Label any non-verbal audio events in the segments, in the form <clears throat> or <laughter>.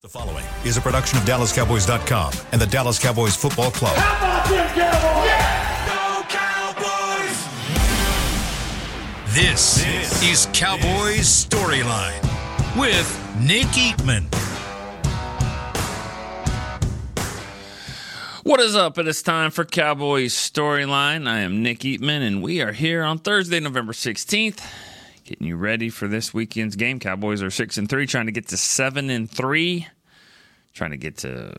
The following is a production of DallasCowboys.com and the Dallas Cowboys Football Club. How about them Cowboys? This, is Cowboys Storyline with Nick Eatman. What is up? It is time for Cowboys Storyline. I am Nick Eatman, and we are here on Thursday, November 16th, getting you ready for this weekend's game. Cowboys are 6 and 3, trying to get to 7 and 3, trying to get to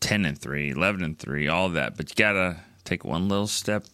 10 and 3, 11 and 3, all that. But you got to take one little step.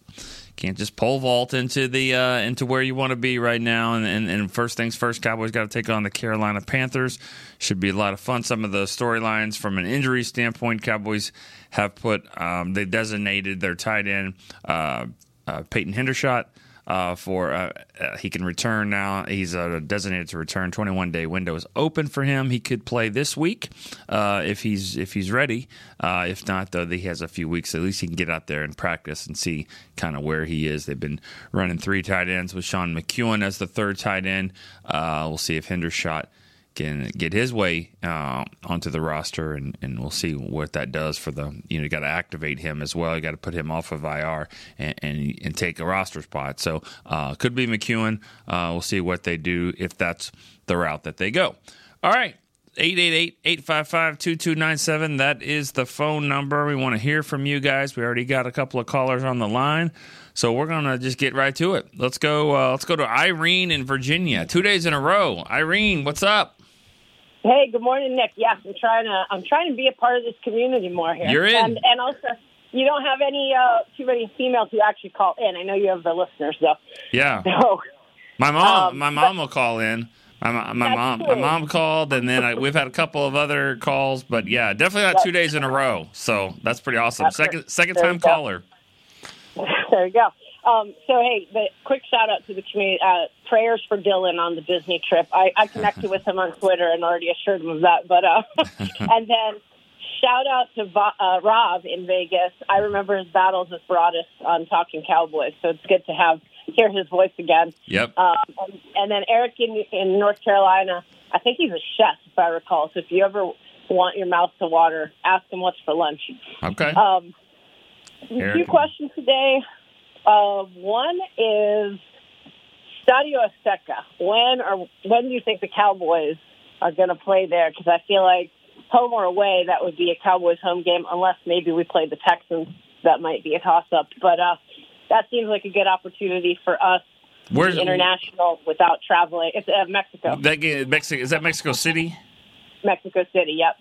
Can't just pole vault into the uh, into where you want to be right now. And, and, and first things first, Cowboys got to take on the Carolina Panthers. Should be a lot of fun. Some of the storylines from an injury standpoint, Cowboys have put um, they designated their tight end uh, uh, Peyton Hendershot uh, for uh, uh, he can return now. He's uh, designated to return. Twenty one day window is open for him. He could play this week uh, if he's if he's ready. Uh, if not, though, he has a few weeks. At least he can get out there and practice and see kind of where he is. They've been running three tight ends with Sean McKeon as the third tight end. we'll see if Hendershot can get his way uh, onto the roster, and, and we'll see what that does for the. You know, you got to activate him as well. You got to put him off of IR and, and, and take a roster spot. So uh, could be McKeon. Uh, we'll see what they do if that's the route that they go. All right. 888-855-2297 that is the phone number we want to hear from you guys we already got a couple of callers on the line so we're gonna just get right to it let's go uh, let's go to irene in virginia two days in a row irene what's up Hey, good morning, Nick. Yes, I'm trying to I'm trying to be a part of this community more here. You're in. and, and also you don't have any uh, too many females who actually call in. I know you have the listeners though. yeah So my mom Um, my mom will call in my, my, mom my mom called and then I, we've had a couple of other calls but yeah definitely not two days in a row so that's pretty awesome That's second second There time caller <laughs> there you go. Um, so hey, the quick shout out to the community. Uh, prayers for Dylan on the Disney trip. I, I connected with him on Twitter and already assured him of that. But uh, <laughs> and then shout out to uh, Rob in Vegas. I remember his battles with Broaddus on Talking Cowboys, so it's good to have hear his voice again. yep Um, and, and then Eric in, in North Carolina, I think he's a chef, if I recall. So if you ever want your mouth to water, ask him what's for lunch. okay Um, Eric. few questions today. Uh, one is Stadio Azteca. When or when do you think the Cowboys are going to play there? Because I feel like home or away, that would be a Cowboys home game, unless maybe we play the Texans. That might be a toss-up, but uh, that seems like a good opportunity for us where's international without traveling. It's uh, Mexico, that game, Mexico is that Mexico City Mexico City. Yep.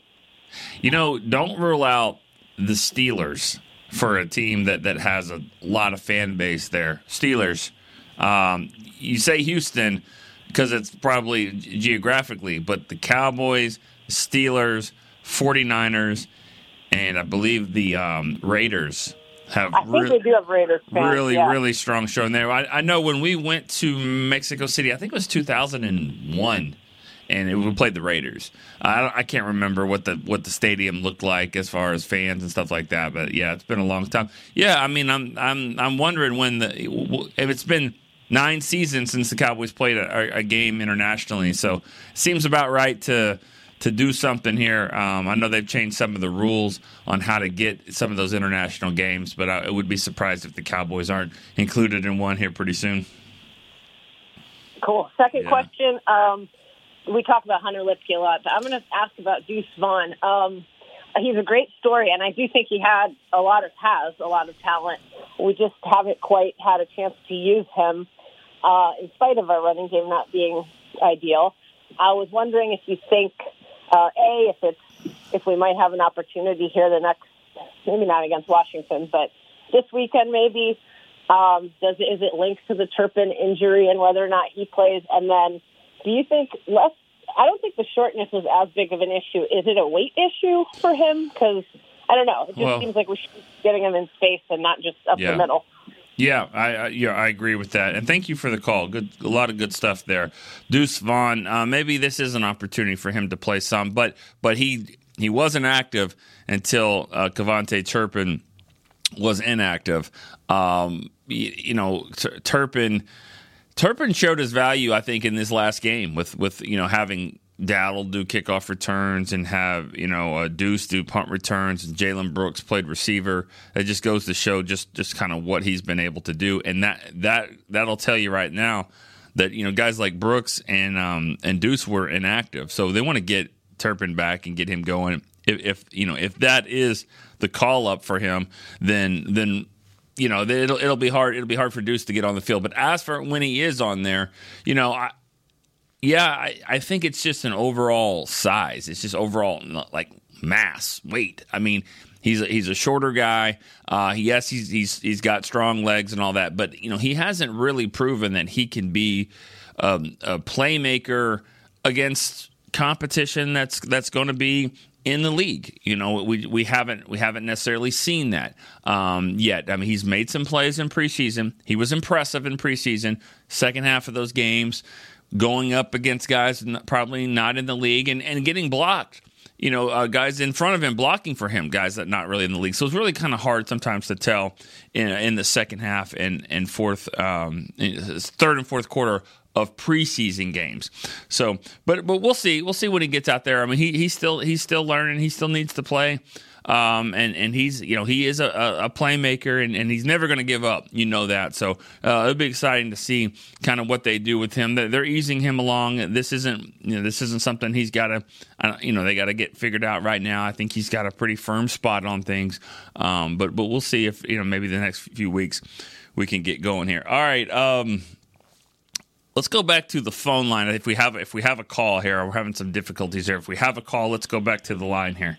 You know, don't rule out the Steelers for a team that, that has a lot of fan base there. Steelers. Um, you say Houston because it's probably geographically, but the Cowboys, Steelers, 49ers, and I believe the um, Raiders have I think re- they do have Raiders fans. really, yeah. really strong showing there. I, I know when we went to Mexico City, I think it was 2001, and we played the Raiders. I, I can't remember what the what the stadium looked like as far as fans and stuff like that. But yeah, it's been a long time. Yeah, I mean, I'm I'm I'm wondering when the if it's been nine seasons since the Cowboys played a, a game internationally, so it seems about right to to do something here. Um, I know they've changed some of the rules on how to get some of those international games, but I, I would be surprised if the Cowboys aren't included in one here pretty soon. Cool. Second Yeah. question. Um, we talk about Hunter Luepke a lot, but I'm going to ask about Deuce Vaughn. Um, he's a great story, and I do think he had a lot of has a lot of talent. We just haven't quite had a chance to use him, uh, in spite of our running game not being ideal. I was wondering if you think, uh, a, if it's if we might have an opportunity here the next, maybe not against Washington, but this weekend maybe. Um, does is it linked to the Turpin injury and whether or not he plays? And then, do you think less? I don't think the shortness is as big of an issue. Is it a weight issue for him? Because I don't know. It just Well- seems like we should be getting him in space and not just up Yeah. the middle. Yeah, I, I yeah I agree with that, and thank you for the call. Good, a lot of good stuff there. Deuce Vaughn, uh, maybe this is an opportunity for him to play some, but but he he wasn't active until uh, KaVontae Turpin was inactive. Um, you, you know, Tur- Turpin Turpin showed his value, I think, in this last game with with you know having Dowdle do kickoff returns and have you know uh, Deuce do punt returns and Jalen Brooks played receiver. It just goes to show just just kind of what he's been able to do, and that that that'll tell you right now that you know guys like Brooks and um, and Deuce were inactive, so they want to get Turpin back and get him going. If, if you know if that is the call up for him, then then you know it'll it'll be hard it'll be hard for Deuce to get on the field. But as for when he is on there, you know I yeah, I, I think it's just an overall size. It's just overall like mass, weight. I mean, he's a, he's a shorter guy. Uh, yes, he's he's he's got strong legs and all that, but you know he hasn't really proven that he can be um, a playmaker against competition that's that's going to be in the league. You know, we we haven't we haven't necessarily seen that um, yet. I mean, he's made some plays in preseason. He was impressive in preseason. Second half of those games going up against guys probably not in the league and, and getting blocked. You know, uh, guys in front of him blocking for him, guys that not really in the league. So it's really kind of hard sometimes to tell in, in the second half and and fourth, um, third and fourth quarter of preseason games. So, but but we'll see. We'll see when he gets out there. I mean, he he's still he's still learning. He still needs to play. Um, and and he's you know he is a, a playmaker and, and he's never going to give up. You know that. So uh, it'll be exciting to see kind of what they do with him. They're, they're easing him along. This isn't you know this isn't something he's got to you know they got to get figured out right now. I think he's got a pretty firm spot on things. Um, but but we'll see if you know maybe the next few weeks we can get going here. All right. Um, let's go back to the phone line. If we have if we have a call here, we're having some difficulties here. If we have a call, let's go back to the line here.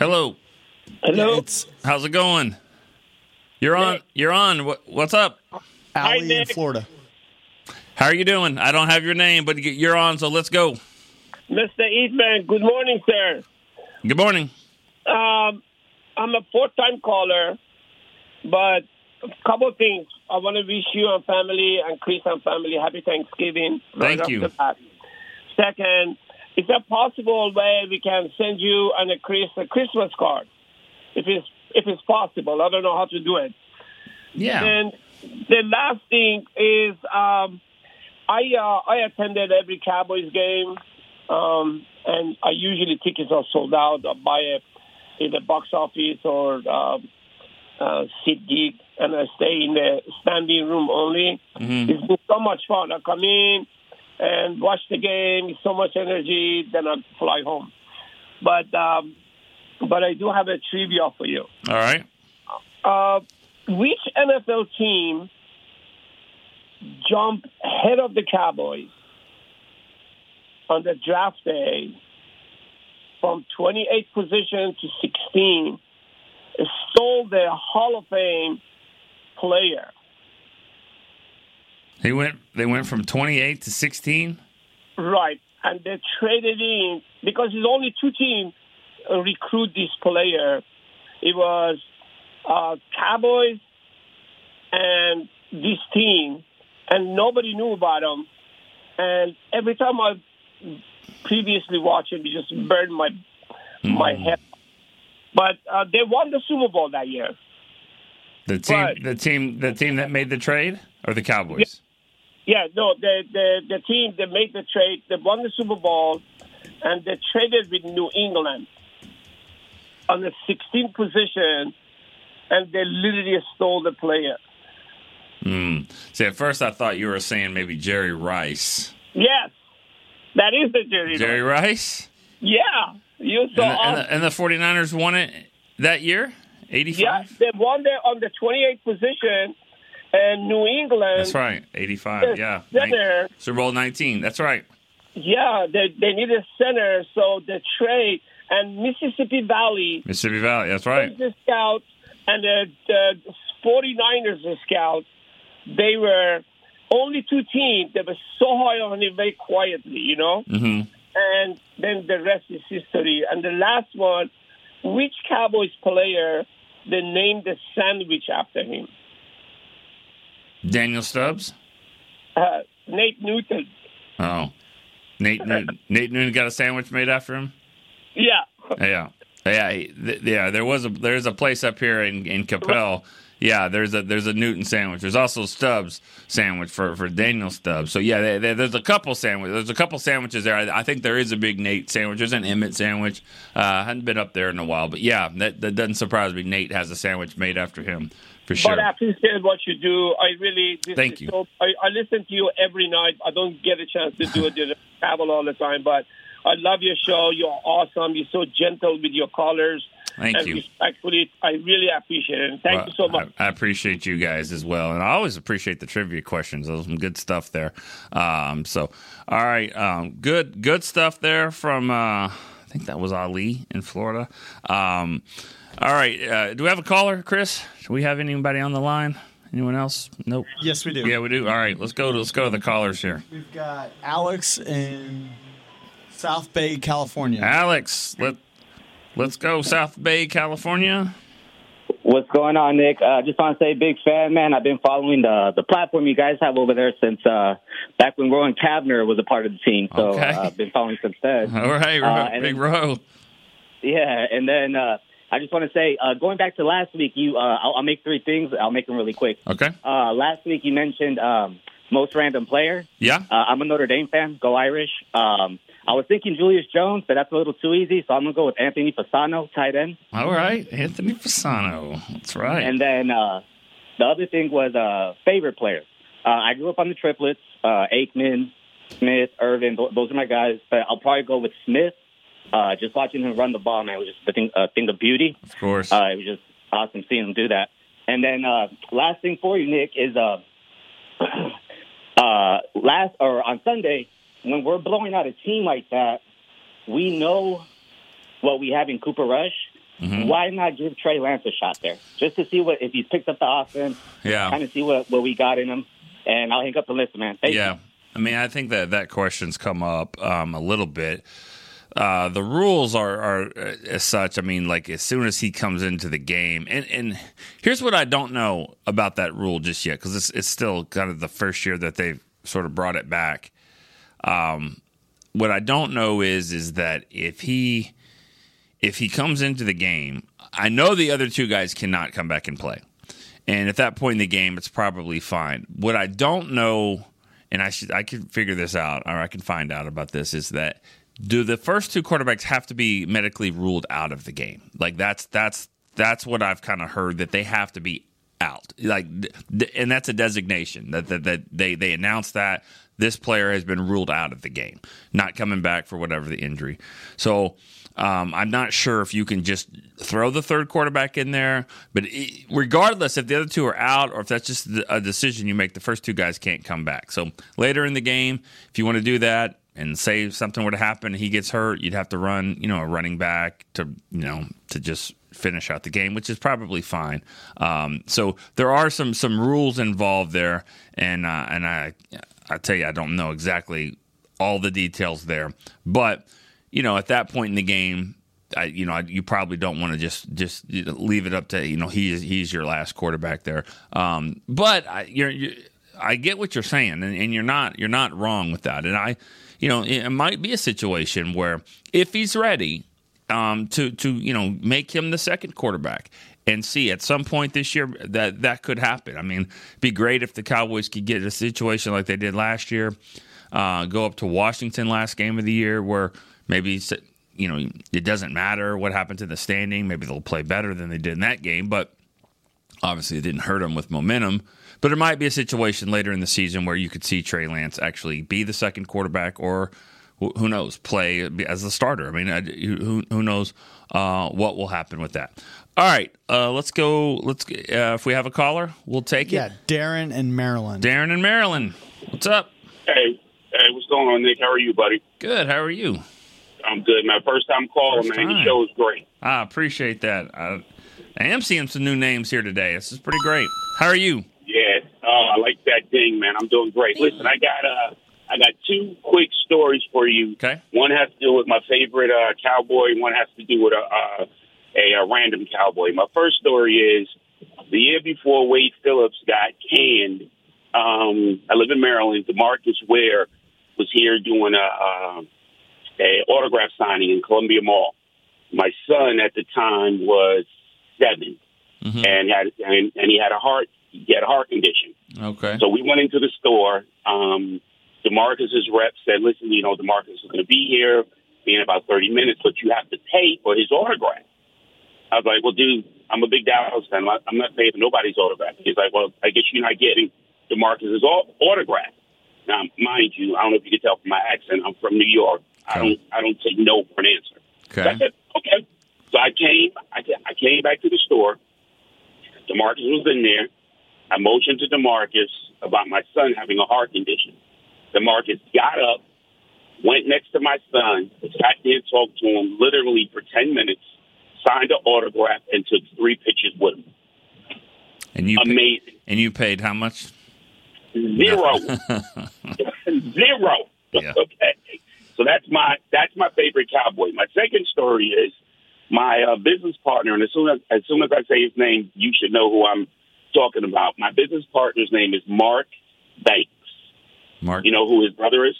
Hello. Hello. It's How's it going? You're on. You're on. What, what's up? Allie in Florida. How are you doing? I don't have your name, but you're on. So let's go. Mr. Eastman, good morning, sir. Good morning. Um, I'm a fourth time caller, but a couple of things. I want to wish you and family and Chris and family happy Thanksgiving. Thank off you. Second, is there possible way we can send you and a Chris a Christmas card? If it's if it's possible. I don't know how to do it. Yeah. And the last thing is, um, I uh, I attended every Cowboys game, um, and I usually tickets are sold out. I buy it in the box office or um, uh, seat geek, and I stay in the standing room only. It's been so much fun. I come in and watch the game. It's so much energy. Then I fly home. But um, but I do have a trivia for you. All right. Uh, which NFL team jumped ahead of the Cowboys on the draft day from 28th position to 16, stole the Hall of Fame player? He went. They went from 28 to 16. Right. And they traded in because there's only two teams uh, recruit this player. It was uh, Cowboys and this team, and nobody knew about them. And every time I previously watched it, it just burned my my head. But uh, they won the Super Bowl that year. The team. Right. The team. The team that made the trade, or the Cowboys. Yeah, no, the the the team that made the trade, they won the Super Bowl, and they traded with New England on the 16th position, and they literally stole the player. Mm. See, at first I thought you were saying maybe Jerry Rice. Yes, that is the Jerry. Jerry Rice. Yeah, you saw. And the, and, the, and the 49ers won it that year. 85. yeah, they won there on the 28th position, and New England. That's right. 85. Yeah. Center. Nin- Super Bowl 19. That's right. Yeah, they they need a center, so the trade and Mississippi Valley. Mississippi Valley. That's right. the scouts and the, the 49ers the scouts, they were only two teams that were so high on it very quietly, you know? hmm And then the rest is history. And the last one, which Cowboys player they named the sandwich after him? Daniel Stubbs. Uh, Nate Newton. Oh, Nate Newton. <laughs> Nate Newton got a sandwich made after him. Yeah. Yeah, yeah, yeah. There was a there's a place up here in in Coppell, Yeah, there's a there's a Newton sandwich. There's also Stubbs sandwich for, for Daniel Stubbs. So yeah, they, they, there's a couple sandwich. There's a couple sandwiches there. I, I, think there is a big Nate sandwich. There's an Emmett sandwich. Uh, I hadn't been up there in a while, but yeah, that, that doesn't surprise me. Nate has a sandwich made after him for sure. But I appreciate what you do. I really thank you. So, I, I, listen to you every night. I don't get a chance to do it. I travel all the time, but I love your show. You're awesome. You're so gentle with your callers. Thank and you. Respectfully, I really appreciate it. And thank well, you so much. I, I, appreciate you guys as well, and I always appreciate the trivia questions. There's some good stuff there. Um, so, all right, um, good good stuff there from. Uh, I think that was Ali in Florida. Um, all right, uh, do we have a caller, Chris? Do we have anybody on the line? Anyone else? Nope. Yes, we do. Yeah, we do. All right, let's go. To, let's go to the callers here. We've got Alex in South Bay, California. Alex, let Let's go, South Bay, California. What's going on, Nick? Uh, just want to say, big fan, man. I've been following the the platform you guys have over there since uh, back when Rowan Kavner was a part of the team. So okay. uh, I've been following since then. <laughs> All right, uh, big row. Yeah, and then uh, I just want to say, uh, going back to last week, you uh, I'll, I'll, make three things. I'll make them really quick. Okay. Uh, last week you mentioned um, most random player. Yeah. Uh, I'm a Notre Dame fan. Go Irish. Um, I was thinking Julius Jones, but that's a little too easy, so I'm gonna go with Anthony Fasano, tight end. All right, Anthony Fasano. That's right. And then uh, the other thing was uh, favorite player. Uh, I grew up on the triplets: uh, Aikman, Smith, Irvin. Those are my guys. But I'll probably go with Smith. Uh, just watching him run the ball, man, was just a thing, a thing of beauty. Of course, uh, it was just awesome seeing him do that. And then uh, last thing for you, Nick, is uh, <clears throat> uh, last or on Sunday when we're blowing out a team like that, we know what we have in Cooper Rush. Mm-hmm. Why not give Trey Lance a shot there, just to see what if he's picked up the offense? Yeah, kind of see what what we got in him. And I'll hang up the list, man. Thank yeah, you. I mean, I think that that question's come up um, a little bit. Uh, the rules are, are uh, as such. I mean, like as soon as he comes into the game, and and here's what I don't know about that rule just yet because it's it's still kind of the first year that they've sort of brought it back. Um, what I don't know is is that if he if he comes into the game, I know the other two guys cannot come back and play. And at that point in the game, it's probably fine. What I don't know, and I should I can figure this out, or I can find out about this, is that do the first two quarterbacks have to be medically ruled out of the game? Like that's that's that's what I've kind of heard that they have to be out. Like, and that's a designation that that, that they they announced that this player has been ruled out of the game, not coming back for whatever the injury. So um, I'm not sure if you can just throw the third quarterback in there, but regardless if the other two are out or if that's just a decision you make, the first two guys can't come back. So later in the game, if you want to do that and say something were to happen, he gets hurt, you'd have to run, you know, a running back to, you know, to just finish out the game, which is probably fine. Um, so there are some some rules involved there, and uh, and I I tell you, I don't know exactly all the details there, but you know, at that point in the game, I, you know, you probably don't want to just just leave it up to you know he's he's your last quarterback there. Um, but I, you're, you're, I get what you're saying, and, and, you're not you're not wrong with that. And I, you know, it might be a situation where if he's ready um, to to you know make him the second quarterback, and see at some point this year that that could happen. I mean, it'd be great if the Cowboys could get a situation like they did last year, uh, go up to Washington last game of the year where maybe you know it doesn't matter what happened to the standing. Maybe they'll play better than they did in that game, but obviously it didn't hurt them with momentum. But it might be a situation later in the season where you could see Trey Lance actually be the second quarterback or who knows, play as a starter. I mean, who who knows uh, what will happen with that? All right, uh, let's go. Let's uh, if we have a caller, we'll take yeah, it. Yeah, Darren and Maryland. Darren and Maryland. What's up? Hey, hey, what's going on, Nick? How are you, buddy? Good. How are you? I'm good, My First time calling, First man. Time. The show is great. I appreciate that. I, I, am seeing some new names here today. This is pretty great. How are you? Yeah, uh, I like that ding, man. I'm doing great. Listen, I got uh, I got two quick stories for you. Okay. One has to do with my favorite uh, cowboy. One has to do with a. A, a random cowboy. My first story is the year before Wade Phillips got canned. Um, I live in Maryland. Demarcus Ware was here doing a, a, a autograph signing in Columbia Mall. My son at the time was seven, Mhm. and had and, and he had a heart he had a heart condition. Okay. So we went into the store. Um, Demarcus's rep said, "Listen, you know, Demarcus is going to be here in about thirty minutes, but you have to pay for his autograph." I was like, "Well, dude, I'm a big Dallas fan. I'm not, paying for nobody's autograph." He's like, "Well, I guess you're not getting Demarcus's autograph." Now, mind you, I don't know if you can tell from my accent. I'm from New York. I don't I don't take no for an answer. So I said, okay. So I came, I, I came back to the store. Demarcus was in there. I motioned to Demarcus about my son having a heart condition. Demarcus got up, went next to my son, sat there talked to him literally for 10 minutes, signed an autograph, and took three pictures with him. And you Amazing. and you paid how much? Zero. <laughs> Zero. Yeah. <laughs> Okay. So that's my that's my favorite cowboy. My second story is my uh, business partner, and as soon as as soon as I say his name, you should know who I'm talking about. My business partner's name is Mark Banks. Mark. You know who his brother is?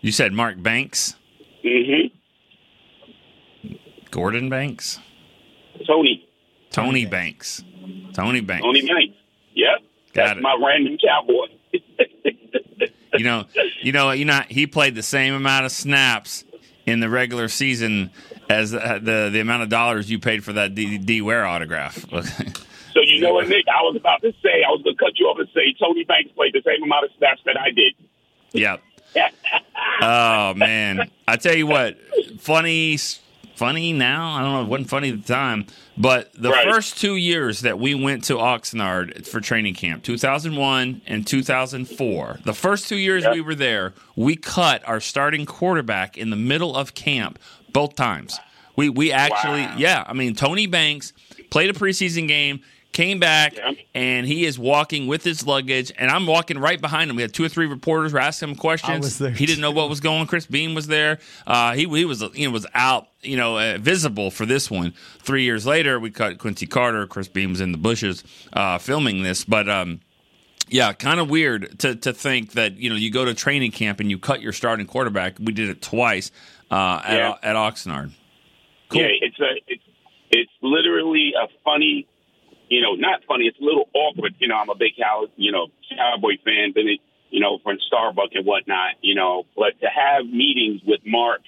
You said Mark Banks, Mm-hmm. Gordon Banks, Tony. Tony Banks, Tony Banks. Tony Banks. Yep. Got that's it. my random cowboy. <laughs> You know, you know, you know. He played the same amount of snaps in the regular season as uh, the the amount of dollars you paid for that D, D Ware autograph. <laughs> You know what, Nick? I was about to say I was going to cut you off and say Tony Banks played the same amount of snaps that I did. yep. <laughs> Oh man, I tell you what, funny, funny now. I don't know. It wasn't funny at the time, but the Right. first two years that we went to Oxnard for training camp, 2001 and 2004, the first two years Yep. we were there, we cut our starting quarterback in the middle of camp both times. We we actually, Wow. yeah. I mean, Tony Banks played a preseason game. Came back Yeah. and he is walking with his luggage, and I'm walking right behind him. We had two or three reporters were asking him questions. was there, he didn't know what was going. on. Chris Beam was there. Uh, he he was you know was out you know uh, visible for this one. Three years later, we cut Quincy Carter. Chris Beam was in the bushes uh, filming this, but. Um, yeah, kind of weird to, to think that you know you go to training camp and you cut your starting quarterback. We did it twice uh, at Yeah. at Oxnard. Cool. Yeah, it's a it's it's literally a funny, you know, not funny. It's a little awkward. You know, I'm a big cow, you know, cowboy fan, been it, you know, from Starbucks and whatnot. You know, but to have meetings with Mark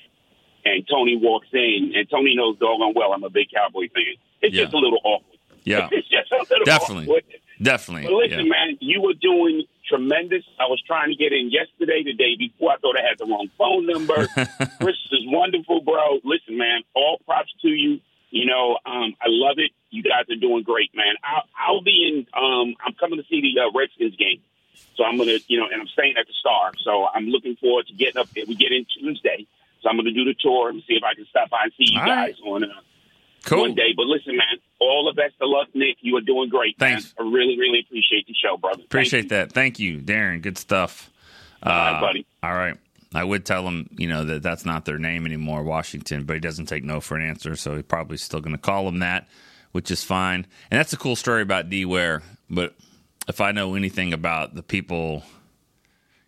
and Tony walks in, and Tony knows doggone well I'm a big cowboy fan. It's Yeah. just a little awkward. Yeah, <laughs> It's just a little Definitely. awkward. definitely. But listen, yeah. man, you were doing tremendous. I was trying to get in yesterday, the day before. I thought I had the wrong phone number. <laughs> Chris is wonderful, bro. Listen, man, all props to you. You know, um, I love it. You guys are doing great, man. I'll, I'll be in. Um, I'm coming to see the uh, Redskins game, so I'm gonna, you know, and I'm staying at the Star. So I'm looking forward to getting up there. We get in Tuesday, so I'm gonna do the tour and see if I can stop by and see you All right. guys on uh, Cool. one day. But listen, man, all the best of luck, Nick. You are doing great. man. Thanks. I really, really appreciate the show, brother. Appreciate you. that. Thank you, Darren. Good stuff. All right, buddy. All right. I would tell him, you know, that that's not their name anymore, Washington, but he doesn't take no for an answer, so he's probably still going to call them that, which is fine. And that's a cool story about D Ware. But if I know anything about the people,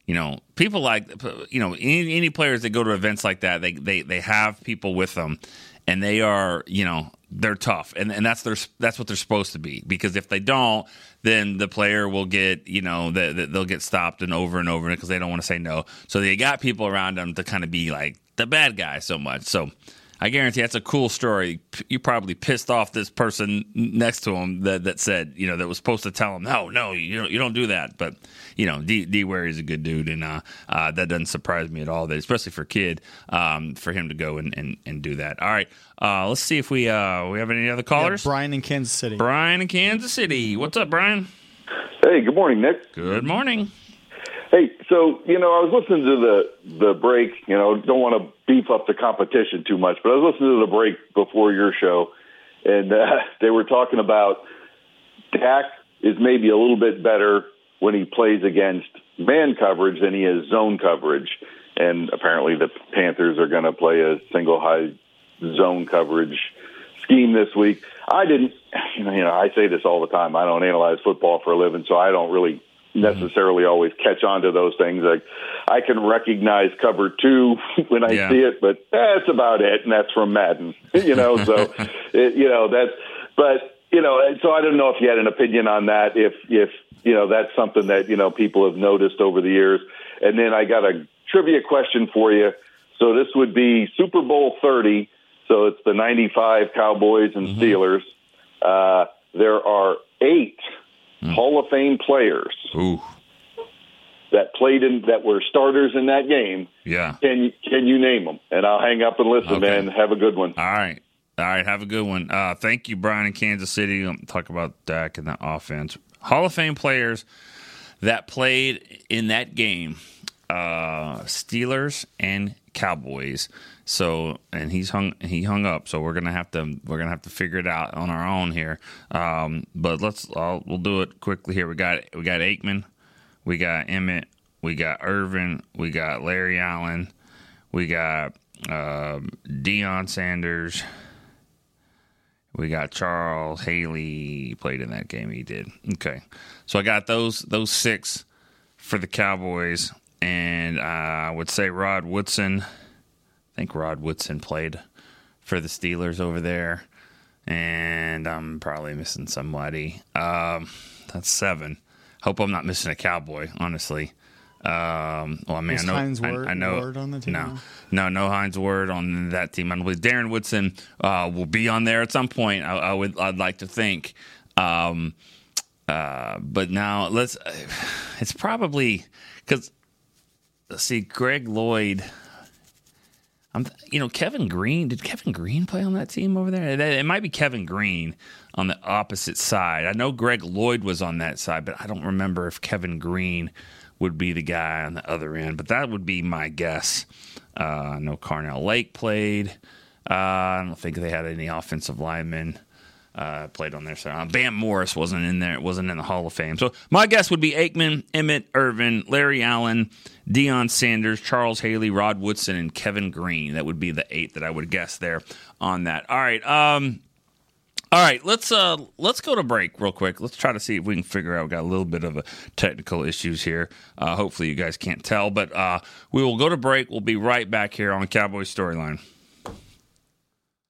you know, people like, you know, any, any players that go to events like that, they, they, they have people with them and they are, you know, they're tough, and and that's their that's what they're supposed to be. Because if they don't, then the player will get, you know, the, the, they'll get stopped and over and over because they don't want to say no. So they got people around them to kind of be like the bad guy so much. So I guarantee that's a cool story. You probably pissed off this person next to him that, that said, you know, that was supposed to tell him, no, no, you don't, you don't do that. But you know, D D Ware is a good dude, and uh, uh, that doesn't surprise me at all. That especially for a kid, um, for him to go and, and, and do that. All right, uh, let's see if we uh, we have any other Yeah, callers. Brian in Kansas City. Brian in Kansas City. What's up, Brian? Hey, good morning, Nick. Good morning. Hey, so you know, I was listening to the the break. You know, don't want to beef up the competition too much, but I was listening to the break before your show, and uh, <laughs> they were talking about Dak is maybe a little bit better when he plays against man coverage than he is zone coverage, and apparently the Panthers are going to play a single high zone coverage scheme this week. I didn't, <sighs> you know, you know, I say this all the time. I don't analyze football for a living, so I don't really necessarily always catch on to those things. Like I can recognize cover two <laughs> when I Yeah. see it, but that's about it, and that's from Madden. <laughs> you know, so <laughs> it, you know that's. But you know, so I don't know if you had an opinion on that. If if you know that's something that you know people have noticed over the years. And then I got a trivia question for you. So this would be Super Bowl thirty. So it's the '95 Cowboys and Steelers. Uh, there are eight Hall of Fame players Ooh, that played in that were starters in that game. yeah. Can you can you name them? And I'll hang up and listen, Okay. man. Have a good one. All right. All right. Have a good one. Uh, thank you, Brian in Kansas City. Um, talk about Dak and the offense. Hall of Fame players that played in that game uh, Steelers and Cowboys. So and he's hung he hung up. So we're gonna have to we're gonna have to figure it out on our own here. Um, but let's I'll, we'll do it quickly here. We got we got Aikman, we got Emmett, we got Irvin, we got Larry Allen, we got um, Deion Sanders. We got Charles Haley played in that game. He did. Okay, so I got those those six for the Cowboys, and uh, I would say Rod Woodson. I think Rod Woodson played for the Steelers over there, and I'm probably missing somebody. Um, that's seven. Hope I'm not missing a Cowboy. Honestly, um, well, I mean, Was I know, Hines I, I know, Ward on the team? no, no, no Hines Ward on that team. I believe Darren Woodson uh, will be on there at some point. I, I would, I'd like to think. Um, uh, but now let's. <sighs> It's probably because see Greg Lloyd. I'm, you know, Kevin Greene. Did Kevin Greene play on that team over there? It, might be Kevin Greene on the opposite side. I know Greg Lloyd was on that side, but I don't remember if Kevin Green would be the guy on the other end. But that would be my guess. Uh, I know Carnell Lake played. Uh, I don't think they had any offensive linemen uh, played on their side. Uh, Bam Morris wasn't in there; It wasn't in the Hall of Fame. So my guess would be Aikman, Emmett Irvin, Larry Allen, Deion Sanders, Charles Haley, Rod Woodson, and Kevin Greene. That would be the eight that I would guess there on that. All right. Um, all right, let's uh let's go to break real quick. Let's try to see if we can figure out. We got a little bit of a technical issues here. Uh, hopefully you guys can't tell, but uh, we will go to break. We'll be right back here on Cowboys Storyline.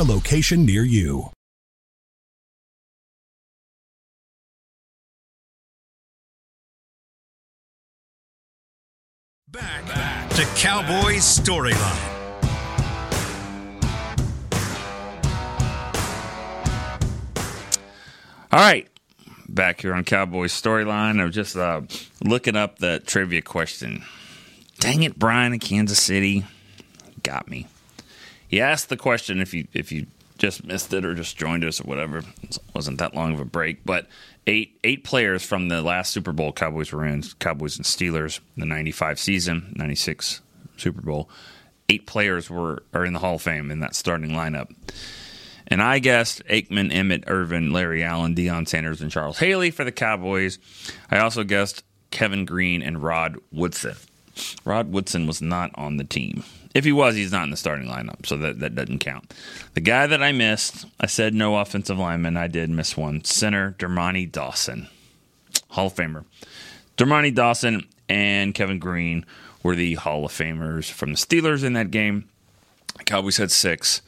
a location near you. Back to Cowboys Storyline. All right, back here on Cowboys Storyline. I was just uh, looking up the trivia question. Dang it, Brian in Kansas City got me. He asked the question if you if you just missed it or just joined us or whatever, it wasn't that long of a break. But eight eight players from the last Super Bowl Cowboys were in, Cowboys and Steelers, the '95 season, '96 Super Bowl. Eight players were are in the Hall of Fame in that starting lineup. And I guessed Aikman, Emmett, Irvin, Larry Allen, Deion Sanders, and Charles Haley for the Cowboys. I also guessed Kevin Greene and Rod Woodson. Rod Woodson was not on the team. If he was, he's not in the starting lineup, so that, that doesn't count. The guy that I missed, I said no offensive lineman. I did miss one. Center, Dermontti Dawson, Hall of Famer. Dermontti Dawson and Kevin Greene were the Hall of Famers from the Steelers in that game. The Cowboys had six,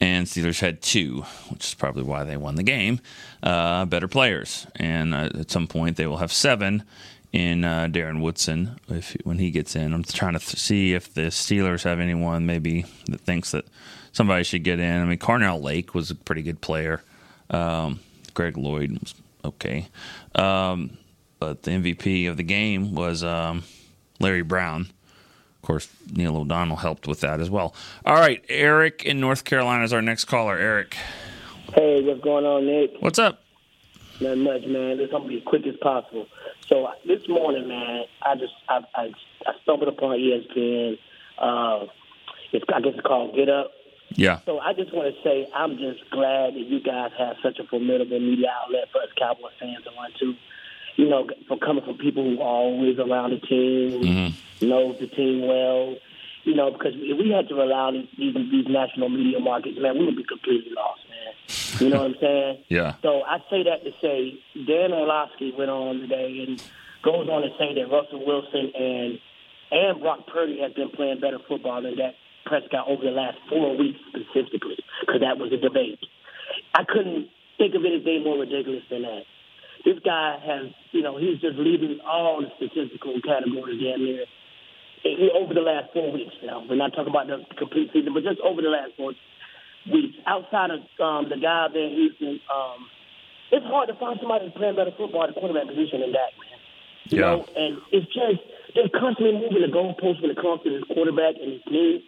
and Steelers had two, which is probably why they won the game. Uh, better players, and uh, at some point they will have seven in uh, Darren Woodson if when he gets in. I'm trying to th- see if the Steelers have anyone maybe that thinks that somebody should get in. I mean, Carnell Lake was a pretty good player. Um, Greg Lloyd was okay, um, but the MVP of the game was um, Larry Brown. Of course, Neil O'Donnell helped with that as well. All right, Eric in North Carolina is our next caller. Eric, Hey, what's going on, Nick? what's up? Not much, man. This gonna be as quick as possible. So this morning, man, I just I I, I stumbled upon ESPN. Uh, it's I guess it's called Get Up. Yeah. So I just want to say I'm just glad that you guys have such a formidable media outlet for us Cowboy fans to run to. You know, for coming from people who are always around the team, knows the team well. You know, because if we had to rely on these, these, national media markets, man, we would be completely lost, man. You know what I'm saying? <laughs> Yeah. So I say that to say Dan Orlovsky went on today and goes on to say that Russell Wilson and and Brock Purdy have been playing better football than Dak Prescott over the last four weeks specifically, because that was a debate. I couldn't think of anything more ridiculous than that. This guy has, you know, he's just leading all the statistical categories damn near eh, over the last four weeks now. We're not talking about the complete season, but just over the last four weeks. Outside of um, the guy there in Houston, um, it's hard to find somebody playing better football at the quarterback position than that, man. You Yeah. know, and it's just they're constantly moving the goalposts when it comes to this quarterback and his team.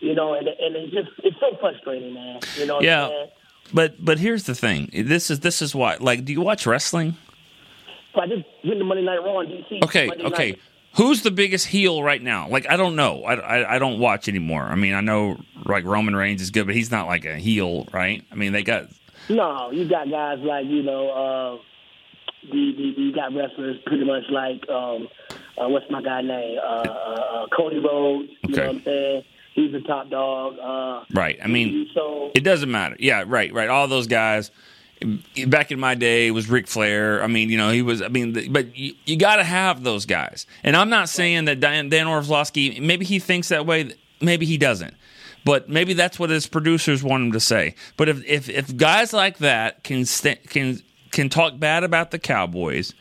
You know, and and it's just it's so frustrating, man. You know, what I'm Yeah. saying? But but here's the thing. This is this is why. Like, do you watch wrestling? So I just went to Monday Night Raw in DC. Okay, Monday okay. Night. Who's the biggest heel right now? Like, I don't know. I, I, I don't watch anymore. I mean, I know like Roman Reigns is good, but he's not like a heel, right? I mean, they got No, you got guys like you know, uh, the, the you got wrestlers pretty much like um, uh, what's my guy name? Uh, uh, uh, Cody Rhodes. You know what I'm saying? He's the top dog. Uh, right. I mean, so it doesn't matter. Yeah, right, right. All those guys. Back in my day, it was Ric Flair. I mean, you know, he was. I mean, but you, you got to have those guys. And I'm not saying that Dan, Dan Orlovsky. Maybe he thinks that way. Maybe he doesn't. But maybe that's what his producers want him to say. But if if, if guys like that can st- can can talk bad about the Cowboys,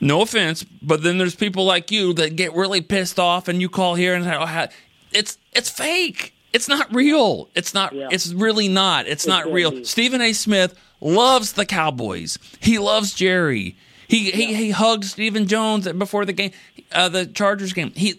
no offense, but then there's people like you that get really pissed off, and you call here and say, "Oh, it's it's fake. It's not real. It's not. It's really not. It's not real." Stephen A. Smith loves the Cowboys. He loves Jerry. He he, he hugged Stephen Jones before the game, uh, the Chargers game. He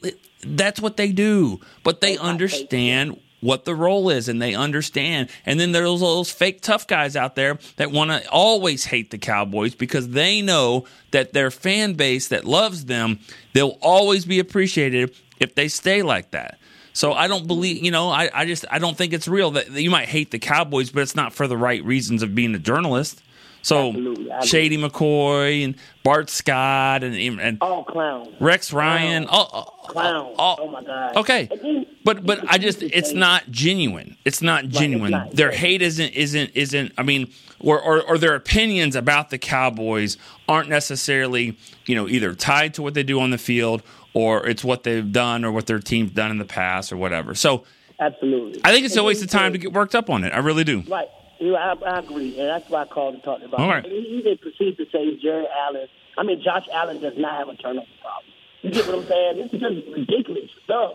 that's what they do, but they understand what the role is and they understand. And then there's those fake tough guys out there that want to always hate the Cowboys because they know that their fan base that loves them, they'll always be appreciated if they stay like that. So I don't believe, you know, I, I just I don't think it's real that you might hate the Cowboys, but it's not for the right reasons of being a journalist. So Absolutely. Shady McCoy and Bart Scott and and all clowns, Rex Ryan, all, clowns. oh my god. Okay, but but I just it's not genuine. It's not genuine. not. Their hate isn't isn't isn't. I mean, or, or or their opinions about the Cowboys aren't necessarily you know either tied to what they do on the field or it's what they've done or what their team's done in the past or whatever. So Absolutely. I think it's a And waste of time to get worked up on it. I really do. Right. You I, I agree, and that's why I called to talk about. All it. right. And he even proceeds to say Jerry Allen. I mean, Josh Allen does not have a turnover problem. You get what I'm saying? This is just ridiculous stuff,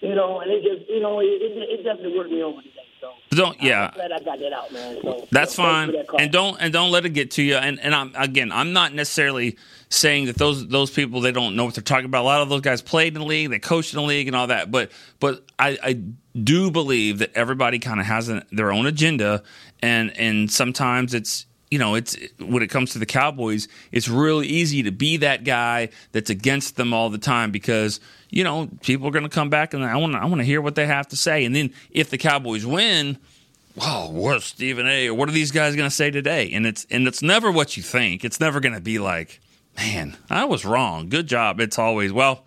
you know. And it just, you know, it, it, it definitely worked me over today. So Don't yeah. I got that out, man. So That's so fine, and don't and don't let it get to you. And and I'm again, I'm not necessarily saying that those those people they don't know what they're talking about. A lot of those guys played in the league, they coached in the league, and all that. But but I, I do believe that everybody kind of has an, their own agenda, and and sometimes it's you know it's when it comes to the Cowboys, it's really easy to be that guy that's against them all the time because you know people are going to come back and I want I want to hear what they have to say, and then if the Cowboys win whoa, what's Stephen A. or what are these guys going to say today? And it's and it's never what you think. It's never going to be like, man, I was wrong. Good job. It's always well,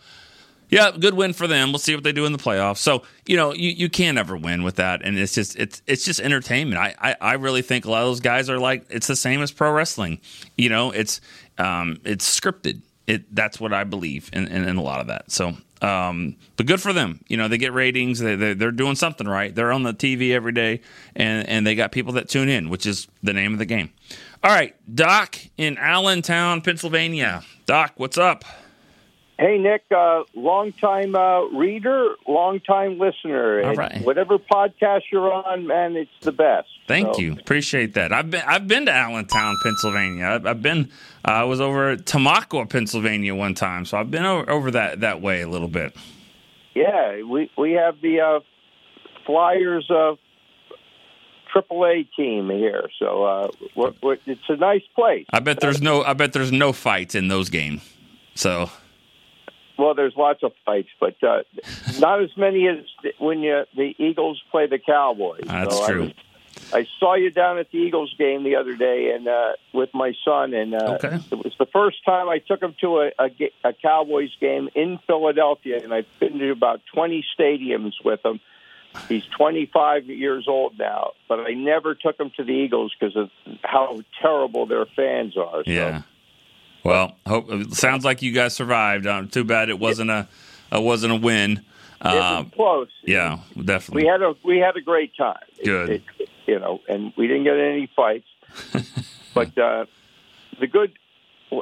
yeah, good win for them. We'll see what they do in the playoffs. So you know you, you can't ever win with that, and it's just it's it's just entertainment. I, I I really think a lot of those guys are like it's the same as pro wrestling. You know, it's um it's scripted. It that's what I believe in in, in a lot of that. So. Um, but good for them. You know, they get ratings. They, they, they're doing something right. They're on the TV every day, and, and they got people that tune in, which is the name of the game. All right, Doc in Allentown, Pennsylvania. Doc, what's up? Hey Nick, uh, long time uh, reader, long time listener. All right. Whatever podcast you're on, man, it's the best. Thank So, you. Appreciate that. I've been I've been to Allentown, Pennsylvania. I've, I've been I was over at Tamaqua, Pennsylvania one time, so I've been over, over that that way a little bit. Yeah, we we have the uh, Flyers uh, AAA team here, so uh, we're, we're, it's a nice place. I bet there's no I bet there's no fights in those games. So Well, there's lots of fights, but uh, not as many as when you, the Eagles play the Cowboys. that's So true. was- I saw you down at the Eagles game the other day, and uh, with my son, and uh, Okay. it was the first time I took him to a, a, a Cowboys game in Philadelphia, and I've been to about 20 stadiums with him. He's 25 years old now, but I never took him to the Eagles because of how terrible their fans are. So. yeah. Well, hope it sounds like you guys survived. Um, too bad it wasn't a it wasn't a win. It was Um, close. yeah, definitely. We had a we had a great time. Good. It- it- you know, and we didn't get any fights. <laughs> but uh, the good,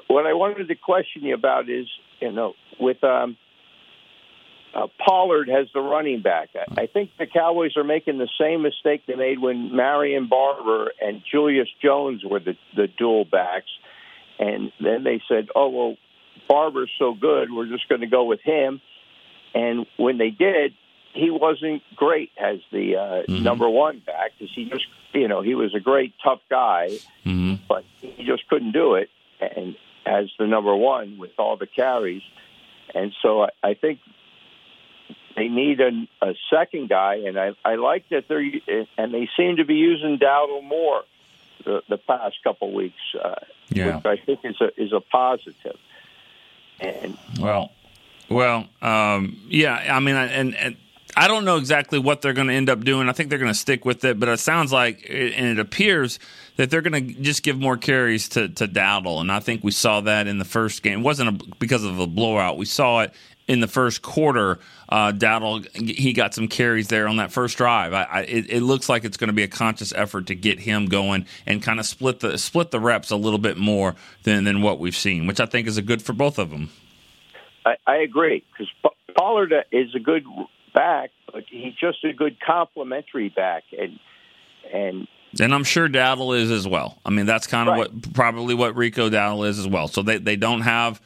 what I wanted to question you about is, you know, with um, uh, Pollard has the running back. I, I think the Cowboys are making the same mistake they made when Marion Barber and Julius Jones were the, the dual backs, and then they said, "Oh well, Barber's so good, we're just going to go with him." And when they did, he wasn't great as the uh, number one back because he just, you know, he was a great tough guy, Mm-hmm. but he just couldn't do it. And as the number one with all the carries, and so I, I think they need a, a second guy. And I, I like that they're and they seem to be using Dowdle more the, the past couple weeks, uh, Yeah. which I think is a is a positive. And Well, well, um, yeah. I mean, and, and I don't know exactly what they're going to end up doing. I think they're going to stick with it, but it sounds like, and it appears that they're going to just give more carries to to Dowdle, and I think we saw that in the first game. It wasn't a, because of a blowout. We saw it in the first quarter. Uh, Dowdle he got some carries there on that first drive. I, I, it, it looks like it's going to be a conscious effort to get him going and kind of split the split the reps a little bit more than than what we've seen, which I think is a good for both of them. I, I agree because Pollard is a good back, but he's just a good complementary back, and and And I'm sure Dowdle is as well. I mean, that's kind of what probably what Rico Dowdle is as well. So they, they don't have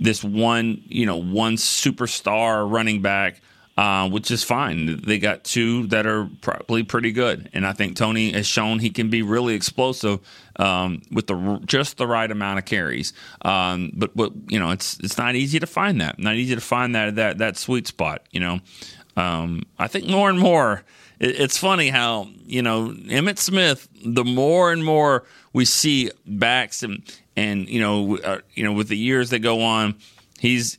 this one, you know, one superstar running back, uh, which is fine. They got two that are probably pretty good, and I think Tony has shown he can be really explosive um, with the just the right amount of carries. Um, but but you know, it's it's not easy to find that. Not easy to find that that that sweet spot. You know, um, I think more and more. it- It's funny how you know Emmitt Smith. The more and more we see backs and and you know uh, you know with the years that go on, he's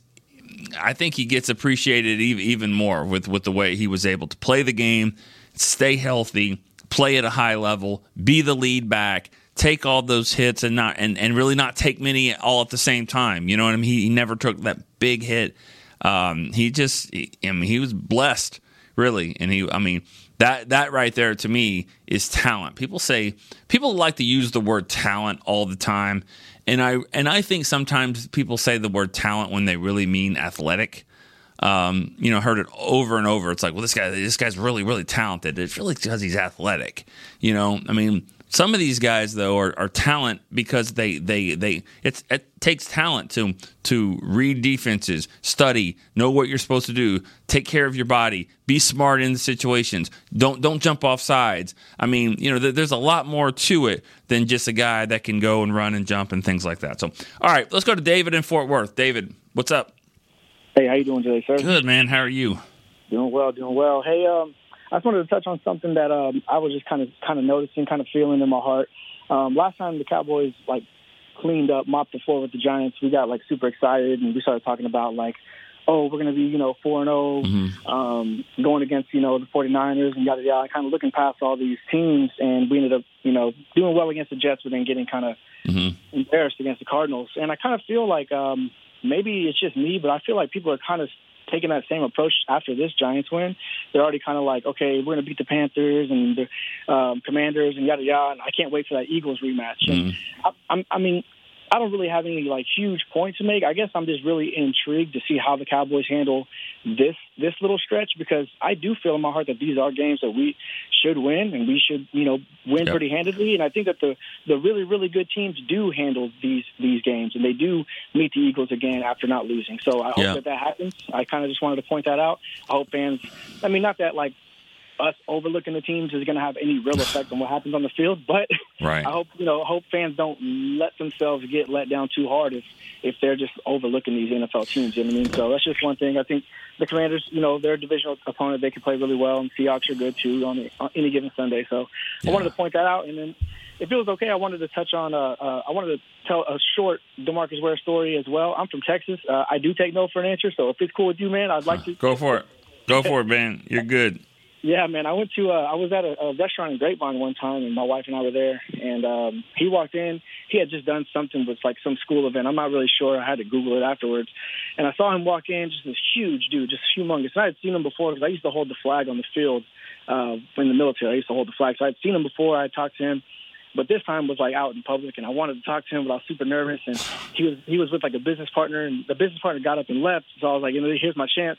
I think he gets appreciated even, even more with, with the way he was able to play the game, stay healthy, play at a high level, be the lead back, take all those hits and not and, and really not take many all at the same time. You know what I mean? He, he never took that big hit. Um, he just I mean he was blessed really, and he I mean that that right there to me is talent. People say people like to use the word talent all the time, and I and I think sometimes people say the word talent when they really mean athletic. um, you know, heard it over and over. It's like, well, this guy, this guy's really, really talented. It's really because he's athletic. You know, I mean, some of these guys though are, are talent because they they they it's, it takes talent to to read defenses, study, know what you're supposed to do, take care of your body, be smart in the situations. Don't don't jump off sides. I mean, you know, there's a lot more to it than just a guy that can go and run and jump and things like that. So, all right, let's go to David in Fort Worth. David, what's up? Hey, how you doing today, sir? Good, man. How are you? Doing well, doing well. Hey, um, I just wanted to touch on something that um, I was just kind of kind of noticing, kind of feeling in my heart. Um, last time the Cowboys like cleaned up, mopped the floor with the Giants, we got like super excited and we started talking about like, oh, we're going to be you know four and zero, um, going against you know the 49ers and yada yada. Kind of looking past all these teams, and we ended up you know doing well against the Jets, but then getting kind of embarrassed against the Cardinals. And I kind of feel like um, maybe it's just me, but I feel like people are kind of taking that same approach after this Giants win. They're already kind of like, okay, we're going to beat the Panthers and the um, Commanders and yada yada. And I can't wait for that Eagles rematch. And I, I'm, I mean, I don't really have any like huge points to make. I guess I'm just really intrigued to see how the Cowboys handle this this little stretch because I do feel in my heart that these are games that we should win and we should you know win Yep. pretty handedly. And I think that the the really really good teams do handle these these games and they do meet the Eagles again after not losing. So I hope Yeah. that that happens. I kind of just wanted to point that out. I hope fans. I mean, not that like us overlooking the teams is going to have any real effect on what happens on the field, but <laughs> Right. I hope you know hope fans don't let themselves get let down too hard if if they're just overlooking these NFL teams. You know what I mean? So that's just one thing. I think the Commanders, you know, their divisional opponent, they can play really well, and Seahawks are good too on, the, on any given Sunday. So I wanted to point that out, and then. If it was okay, I wanted to touch on. Uh, uh, I wanted to tell a short DeMarcus Ware story as well. I'm from Texas. Uh, I do take no for an answer, so if it's cool with you, man, I'd like to. Go for it. Go for it, man. You're good. Yeah, man. I went to uh, I was at a, a restaurant in Grapevine one time, and my wife and I were there. And um, he walked in. He had just done something with like some school event. I'm not really sure. I had to Google it afterwards. And I saw him walk in, just this huge dude, just humongous. And I had seen him before because I used to hold the flag on the field uh, in the military. I used to hold the flag, so I'd seen him before. I talked to him. But this time was like out in public, and I wanted to talk to him, but I was super nervous. And he was he was with like a business partner, and the business partner got up and left. So I was like, you know, here's my chance.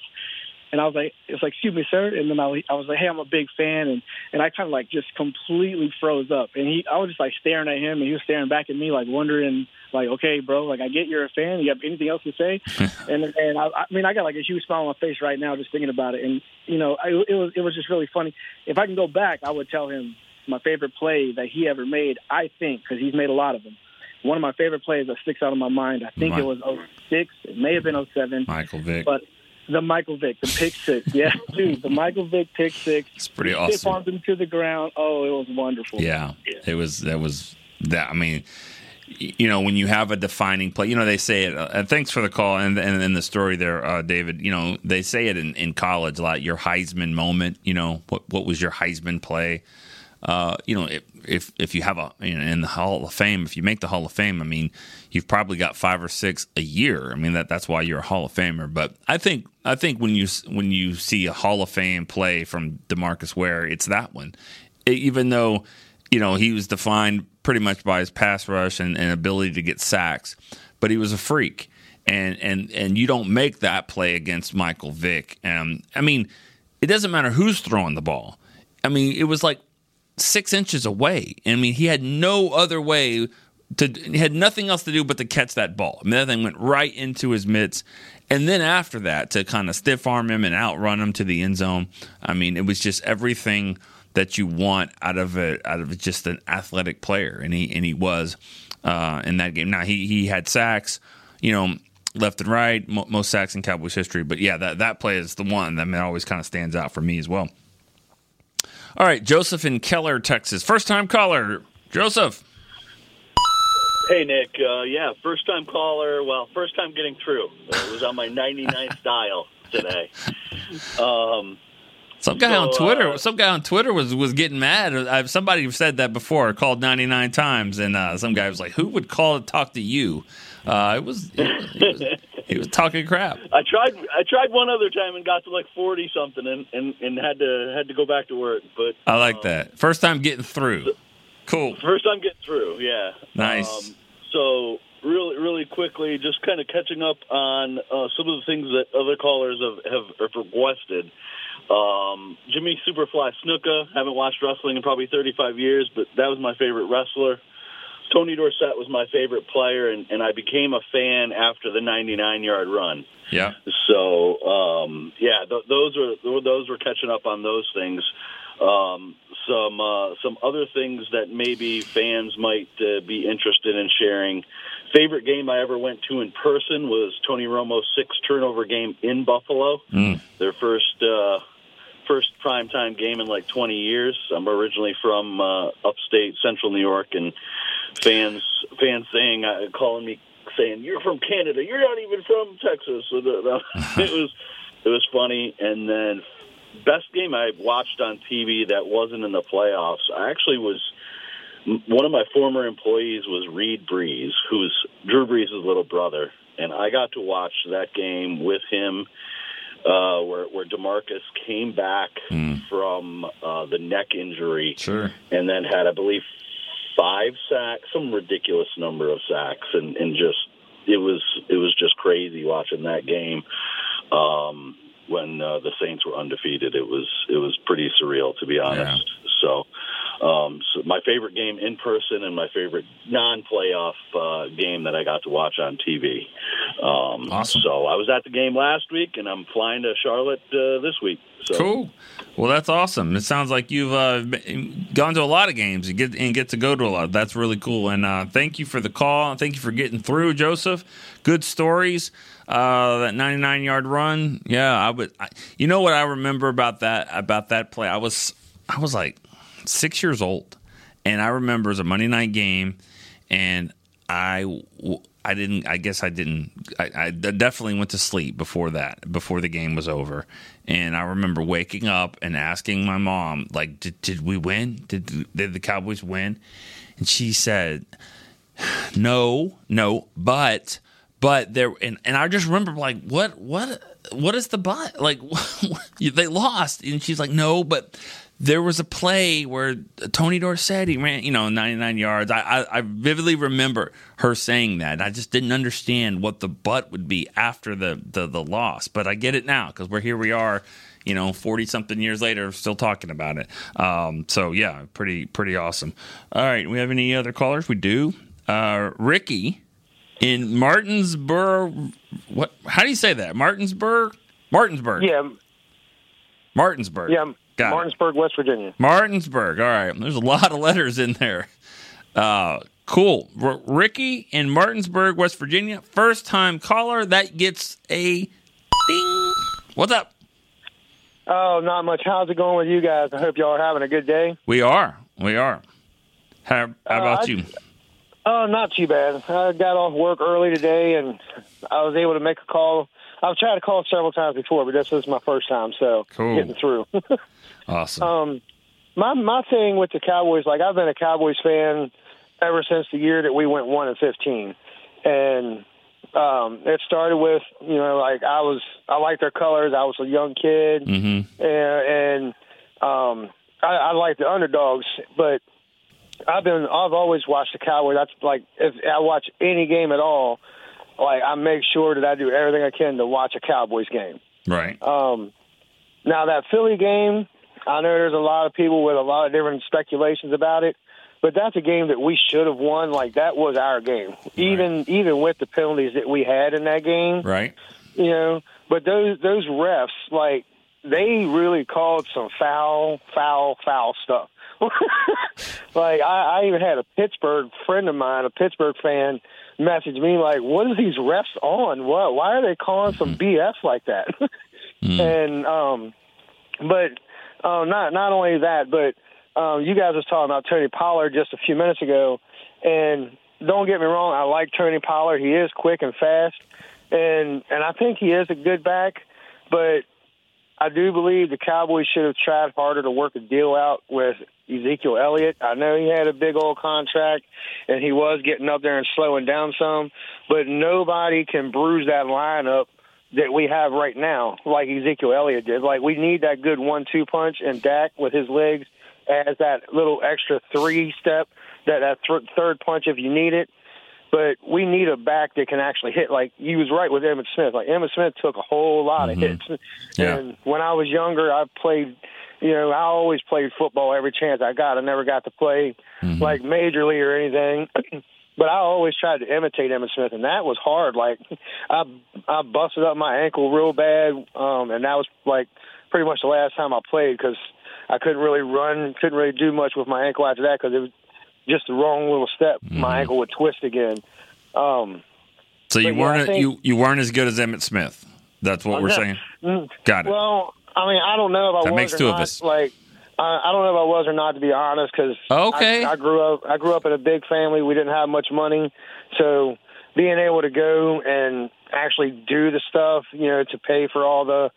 And I was like, it's like, excuse me, sir. And then I, I was like, hey, I'm a big fan. And, and I kind of like just completely froze up. And he, I was just like staring at him and he was staring back at me, like wondering, like, okay, bro, like I get you're a fan. You have anything else to say? <laughs> and, and I, I mean, I got like a huge smile on my face right now just thinking about it. And, you know, I, it was, it was just really funny. If I can go back, I would tell him my favorite play that he ever made, I think, because he's made a lot of them. One of my favorite plays that sticks out of my mind, I think Mi- it was 06. It may have been 07. Michael Vick. But the Michael Vick, the pick six. <laughs> Yeah, dude, the Michael Vick pick six. It's pretty awesome. Stiff armed him to the ground. Oh, it was wonderful. Yeah, it was. That was that. I mean, you know, when you have a defining play, you know, they say it. Uh, thanks for the call and and, and the story there, uh, David. You know, they say it in, in college a lot. Your Heisman moment. You know, what what was your Heisman play? Uh, you know, if, if if you have a you know, in the Hall of Fame, if you make the Hall of Fame, I mean, you've probably got five or six a year. I mean, that that's why you're a Hall of Famer. But I think I think when you when you see a Hall of Fame play from DeMarcus Ware, it's that one. E- even though you know he was defined pretty much by his pass rush and, and ability to get sacks, but he was a freak. And and and you don't make that play against Michael Vick. Um, I mean, it doesn't matter who's throwing the ball. I mean, it was like six inches away. I mean, he had no other way to. He had nothing else to do but to catch that ball. I mean, that thing went right into his mitts. And then after that, to kind of stiff arm him and outrun him to the end zone. I mean, it was just everything that you want out of a out of just an athletic player, and he and he was uh, in that game. Now he he had sacks, you know. Left and right, mo- most sacks in Cowboys history. But yeah, that, that play is the one that I mean, always kind of stands out for me as well. All right, Joseph in Keller, Texas. First time caller. Joseph. Hey, Nick. Uh, yeah, first time caller. Well, first time getting through. Uh, it was on my 99th <laughs> dial today. Um, Some guy So, on Twitter, uh, some guy on Twitter was was getting mad. i somebody said that before, called 99 times, and uh, some guy was like, "Who would call to talk to you?" Uh, it was, he was was talking crap. <laughs> I tried. I tried one other time and got to like 40 something, and, and, and had to had to go back to work. But I like that. First time getting through. Cool. First time getting through, yeah. Nice. Um, so really, really quickly, just kind of catching up on uh, some of the things that other callers have, have, have requested. Um, Jimmy Superfly Snuka, haven't watched wrestling in probably 35 years, but that was my favorite wrestler. Tony Dorsett was my favorite player, and, and I became a fan after the 99 yard run. Yeah. So um, yeah, th- those were those were catching up on those things. Um, some uh, some other things that maybe fans might uh, be interested in sharing. Favorite game I ever went to in person was Tony Romo's six turnover game in Buffalo. Mm. Their first uh, first primetime game in like 20 years. I'm originally from uh, upstate Central New York, and fans fans saying uh, calling me saying you're from Canada, you're not even from Texas. So the, the, <laughs> <laughs> it was it was funny, and then best game I watched on TV that wasn't in the playoffs. I actually was one of my former employees was Reid Brees, who's Drew Brees' little brother, and I got to watch that game with him. Uh, where where DeMarcus came back from uh, the neck injury, sure, and then had I believe five sacks, some ridiculous number of sacks, and and just it was it was just crazy watching that game. Um, when uh, the Saints were undefeated, it was it was pretty surreal to be honest. So, um, so my favorite game in person and my favorite non-playoff uh, game that I got to watch on TV. Um, Awesome. So I was at the game last week, and I'm flying to Charlotte uh, this week. So. Cool. Well, that's awesome. It sounds like you've uh, gone to a lot of games and get and get to go to a lot. That's really cool. And uh, thank you for the call. Thank you for getting through, Joseph. Good stories. Uh, that 99 yard run. Yeah, I would. I, you know what I remember about that about that play? I was I was like six years old, and I remember it was a Monday night game, and I I didn't. I guess I didn't. I, I definitely went to sleep before that. Before the game was over, and I remember waking up and asking my mom, like, "Did, did we win? Did did the Cowboys win?" And she said, "No, no, but." But there, and, and I just remember like, what, what, what is the but? Like, <laughs> they lost, and she's like, no, but there was a play where Tony Dorsett he ran, you know, 99 yards. I, I, I vividly remember her saying that. I just didn't understand what the butt would be after the the, the loss, but I get it now because we're here. We are, you know, 40 something years later, still talking about it. Um, so yeah, pretty pretty awesome. All right, we have any other callers? We do. Uh, Ricky in Martinsburg. What? How do you say that? Martinsburg. Martinsburg. Yeah, Martinsburg. yeah, Got it. Martinsburg, West Virginia. Martinsburg. All right. There's a lot of letters in there. Uh, cool. R- Ricky in Martinsburg, West Virginia. First time caller. That gets a ding. What's up? Oh, not much. How's it going with you guys? I hope y'all are having a good day. We are. We are. How, how Uh, about I- you? Oh, not too bad. I got off work early today, and I was able to make a call. I've tried to call several times before, but this is my first time, so Cool. getting through. <laughs> Awesome. Um, my my thing with the Cowboys, like I've been a Cowboys fan ever since the year that we went one and fifteen, and um, it started with you know like I was I liked their colors. I was a young kid, Mm-hmm. and, and um, I, I like the underdogs, but I've been I've always watched the Cowboys. That's like if I watch any game at all, like I make sure that I do everything I can to watch a Cowboys game. Right. Um, now that Philly game, I know there's a lot of people with a lot of different speculations about it, but that's a game that we should have won. Like that was our game, even even with the penalties that we had in that game. Right. You know, but those those refs, like they really called some foul, foul, foul stuff. <laughs> like I, I even had a Pittsburgh friend of mine, a Pittsburgh fan, message me like, "What are these refs on? What? Why are they calling some BS like that?" <laughs> And um, but uh, not not only that, but um, you guys was talking about Tony Pollard just a few minutes ago, and don't get me wrong, I like Tony Pollard. He is quick and fast, and and I think he is a good back, but I do believe the Cowboys should have tried harder to work a deal out with Ezekiel Elliott. I know he had a big old contract and he was getting up there and slowing down some, but nobody can bruise that lineup that we have right now like Ezekiel Elliott did. Like we need that good one-two punch and Dak with his legs as that little extra three step, that that th- third punch if you need it. but we need a back that can actually hit. Like you was right with Emmitt Smith. Like Emmitt Smith took a whole lot Mm-hmm. of hits. Yeah. And when I was younger, I played. You know, I always played football every chance I got. I never got to play Mm-hmm. like majorly or anything. <clears throat> But I always tried to imitate Emmitt Smith, and that was hard. Like, <laughs> I I busted up my ankle real bad, um, and that was like pretty much the last time I played because I couldn't really run, couldn't really do much with my ankle after that because it was just the wrong little step. My ankle would twist again. Um, So you But, yeah, weren't think- you you weren't as good as Emmitt Smith. That's what we're <laughs> saying. Mm. Got it. Well, I mean, I don't know if I That was makes two of us. Like, I, I don't know if I was or not, to be honest, because Okay. I, I grew up. I grew up in a big family. We didn't have much money, so being able to go and actually do the stuff, you know, to pay for all the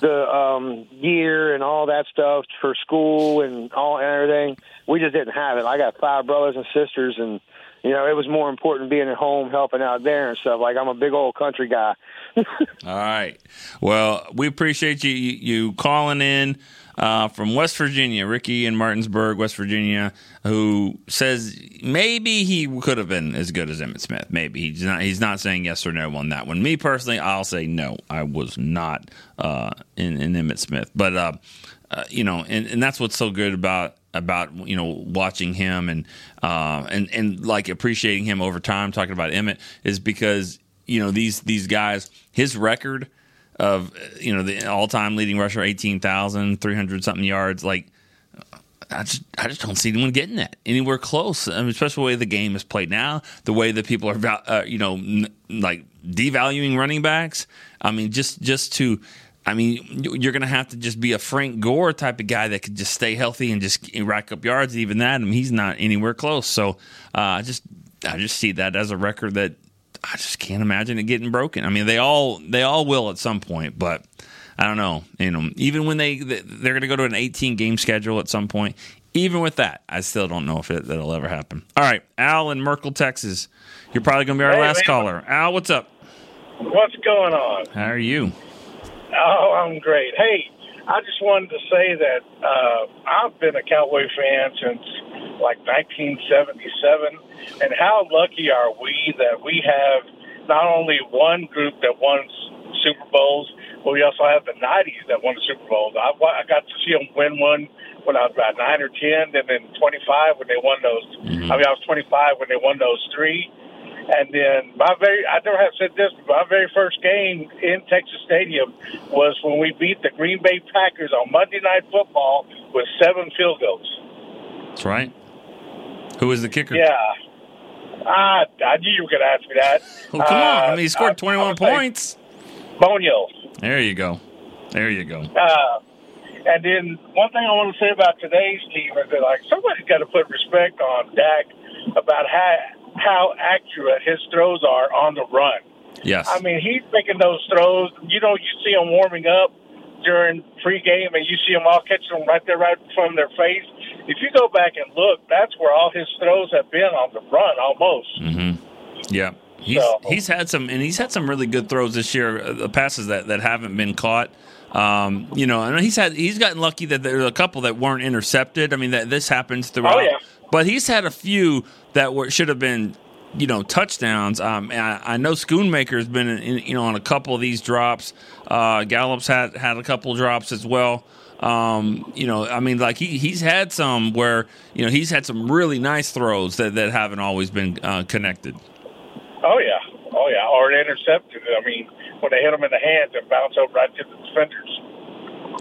the um gear and all that stuff for school and all and everything, we just didn't have it. I got five brothers and sisters, and you know, it was more important being at home helping out there and stuff. Like I'm a big old country guy. <laughs> All right. Well, we appreciate you, you calling in uh, from West Virginia, Ricky in Martinsburg, West Virginia, who says maybe he could have been as good as Emmitt Smith. Maybe he's not. He's not saying yes or no on that one. Me personally, I'll say no. I was not uh, in, in Emmitt Smith, but uh, uh, you know, and, and that's what's so good about about you know watching him and uh, and and like appreciating him over time. Talking about Emmitt is because you know these these guys, his record of you know the all time leading rusher, eighteen thousand three hundred something yards, like. I just, I just don't see anyone getting that anywhere close. I mean, especially the way the game is played now, the way that people are, uh, you know, n- like devaluing running backs. I mean, just just to, I mean, you- you're going to have to just be a Frank Gore type of guy that could just stay healthy and just rack up yards. Even that, I mean, he's not anywhere close. So uh, I just, I just see that as a record that I just can't imagine it getting broken. I mean, they all they all will at some point, but I don't know. You know, even when they they're going to go to an 18 game schedule at some point. Even with that, I still don't know if it, that'll ever happen. All right, Al in Merkel, Texas. You're probably going to be our Hey, last man. caller. Al, what's up? What's going on? How are you? Oh, I'm great. Hey, I just wanted to say that uh, I've been a Cowboy fan since like 1977, and how lucky are we that we have not only one group that won Super Bowls, but we also have the 90s that won the Super Bowls. I, I got to see them win one when I was about nine or 10, and then 25 when they won those. I mean, I was 25 when they won those three. And then my very, I never have said this, but my very first game in Texas Stadium was when we beat the Green Bay Packers on Monday Night Football with seven field goals. That's right. Who was the kicker? Yeah. Ah, I knew you were going to ask me that. <laughs> Well, come on. I Uh, mean, he scored 21 points. Boniol. There you go. There you go. Uh, and then one thing I want to say about today's team is that like somebody's got to put respect on Dak about how how accurate his throws are on the run. Yes. I mean, he's making those throws. You know, you see him warming up during pregame, and you see them all catching them right there, right in front of their face. If you go back and look, that's where all his throws have been on the run, almost. Mm-hmm. Yeah. He's he's had some and he's had some really good throws this year, uh, the passes that, that haven't been caught. Um, you know, and he's had he's gotten lucky that there are a couple that weren't intercepted. I mean, that this happens throughout. Oh, yeah. But he's had a few that were should have been, you know, touchdowns. Um, I, I know Schoonmaker's been, in, you know, on a couple of these drops. Uh, Gallup's had had a couple drops as well. Um, you know, I mean, like he he's had some where you know he's had some really nice throws that that haven't always been uh, connected. Oh yeah, oh yeah, or intercepted. I mean, when they hit them in the hands and bounce over right to the defenders.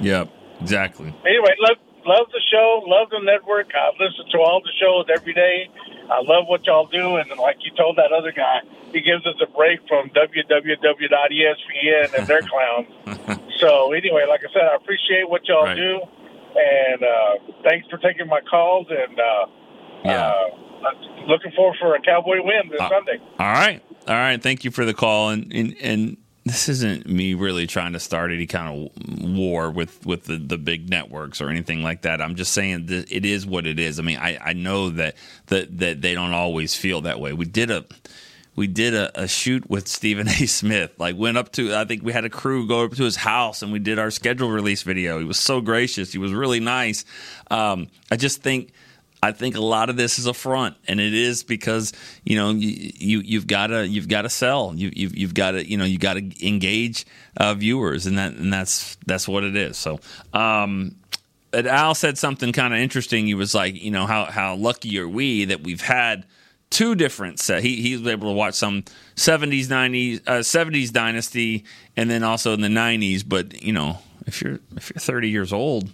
Yep, exactly. Anyway, love love the show, love the network. I listen to all the shows every day. I love what y'all do, and like you told that other guy, he gives us a break from www.espn and their <laughs> clowns. so anyway, like I said, I appreciate what y'all Right. do, and uh, thanks for taking my calls. And uh, Yeah. uh, I'm looking forward for a Cowboy win this Uh, Sunday. All right, all right. Thank you for the call, and and, and this isn't me really trying to start any kind of war with with the, the big networks or anything like that. I'm just saying it is what it is. I mean, I, I know that that that they don't always feel that way. We did a we did a, a shoot with Stephen A. Smith. Like went up to I think we had a crew go up to his house and we did our schedule release video. He was so gracious. He was really nice. Um, I just think I think a lot of this is a front, and it is because you know you, you you've got to you've got to sell you you've, you've got to you know you got to engage uh, viewers, and that and that's that's what it is. So. Um, but Al said something kind of interesting. He was like, you know, how how lucky are we that we've had two different set. He he was able to watch some seventies, nineties, uh, seventies dynasty, and then also in the nineties. But you know, if you're if you're thirty years old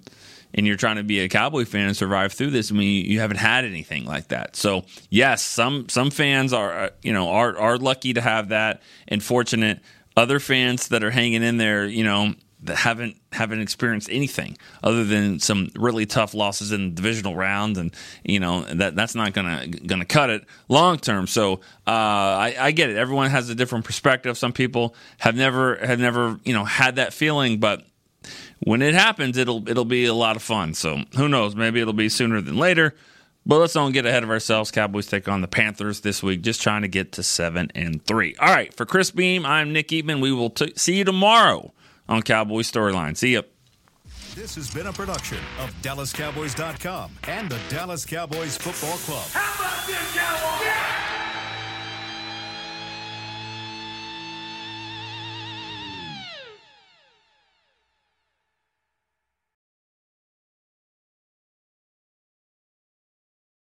and you're trying to be a Cowboy fan and survive through this, I mean, you haven't had anything like that. So yes, some some fans are uh, you know are are lucky to have that and fortunate. Other fans that are hanging in there, you know, that haven't haven't experienced anything other than some really tough losses in the divisional round, and you know that that's not gonna gonna cut it long term. So uh, I, I get it. Everyone has a different perspective. Some people have never have never you know had that feeling, but when it happens, it'll it'll be a lot of fun. So who knows? Maybe it'll be sooner than later. But let's don't get ahead of ourselves. Cowboys take on the Panthers this week, just trying to get to seven and three. All right, for Chris Beam, I'm Nick Eatman. We will t- see you tomorrow on Cowboy Storyline. See ya. This has been a production of DallasCowboys.com and the Dallas Cowboys Football Club. How about this, Cowboys? Yeah!